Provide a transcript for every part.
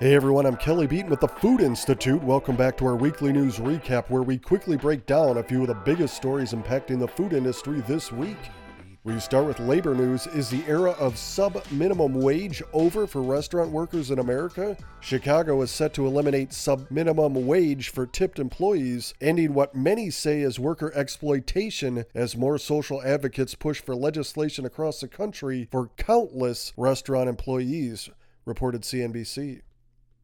Hey everyone, I'm Kelly Beaton with the Food Institute. Welcome back to our weekly news recap where we quickly break down a few of the biggest stories impacting the food industry this week. We start with labor news. Is the era of sub minimum wage over for restaurant workers in America? Chicago is set to eliminate sub minimum wage for tipped employees, ending what many say is worker exploitation as more social advocates push for legislation across the country for countless restaurant employees, reported CNBC.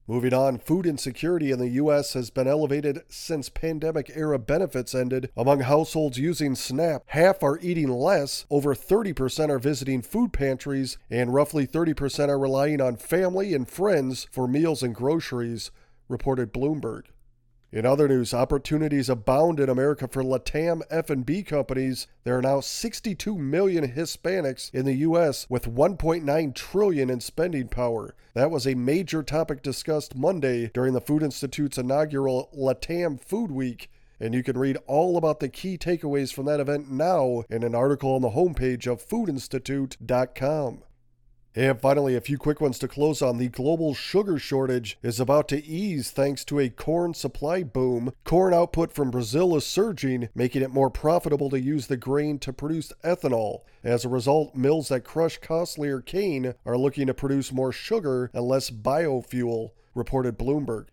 Moving on, food insecurity in the U.S. has been elevated since pandemic era benefits ended. Among households using SNAP, half are eating less, over 30% are visiting food pantries, and roughly 30% are relying on family and friends for meals and groceries, reported Bloomberg. In other news, opportunities abound in America for LATAM F&B companies. There are now 62 million Hispanics in the US with 1.9 trillion in spending power. That was a major topic discussed Monday during the Food Institute's inaugural LATAM Food Week. And you can read all about the key takeaways from that event now in an article on the homepage of foodinstitute.com. And finally, a few quick ones to close on. The global sugar shortage is about to ease thanks to a corn supply boom. Corn output from Brazil is surging, making it more profitable to use the grain to produce ethanol. As a result, mills that crush costlier cane are looking to produce more sugar and less biofuel, reported Bloomberg.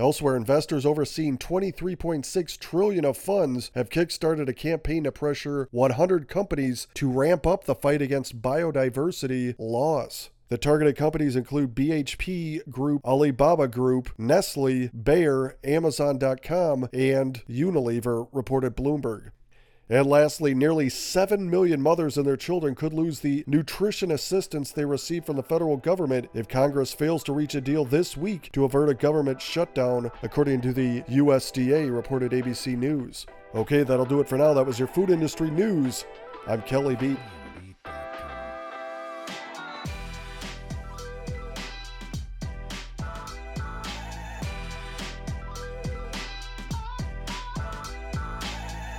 Elsewhere, investors overseeing 23.6 trillion of funds have kickstarted a campaign to pressure 100 companies to ramp up the fight against biodiversity loss. The targeted companies include BHP Group, Alibaba Group, Nestle, Bayer, Amazon.com, and Unilever, reported Bloomberg. And lastly, nearly 7 million mothers and their children could lose the nutrition assistance they receive from the federal government if Congress fails to reach a deal this week to avert a government shutdown, according to the USDA, reported ABC News. Okay, that'll do it for now. That was your food industry news. I'm Kelly Beat.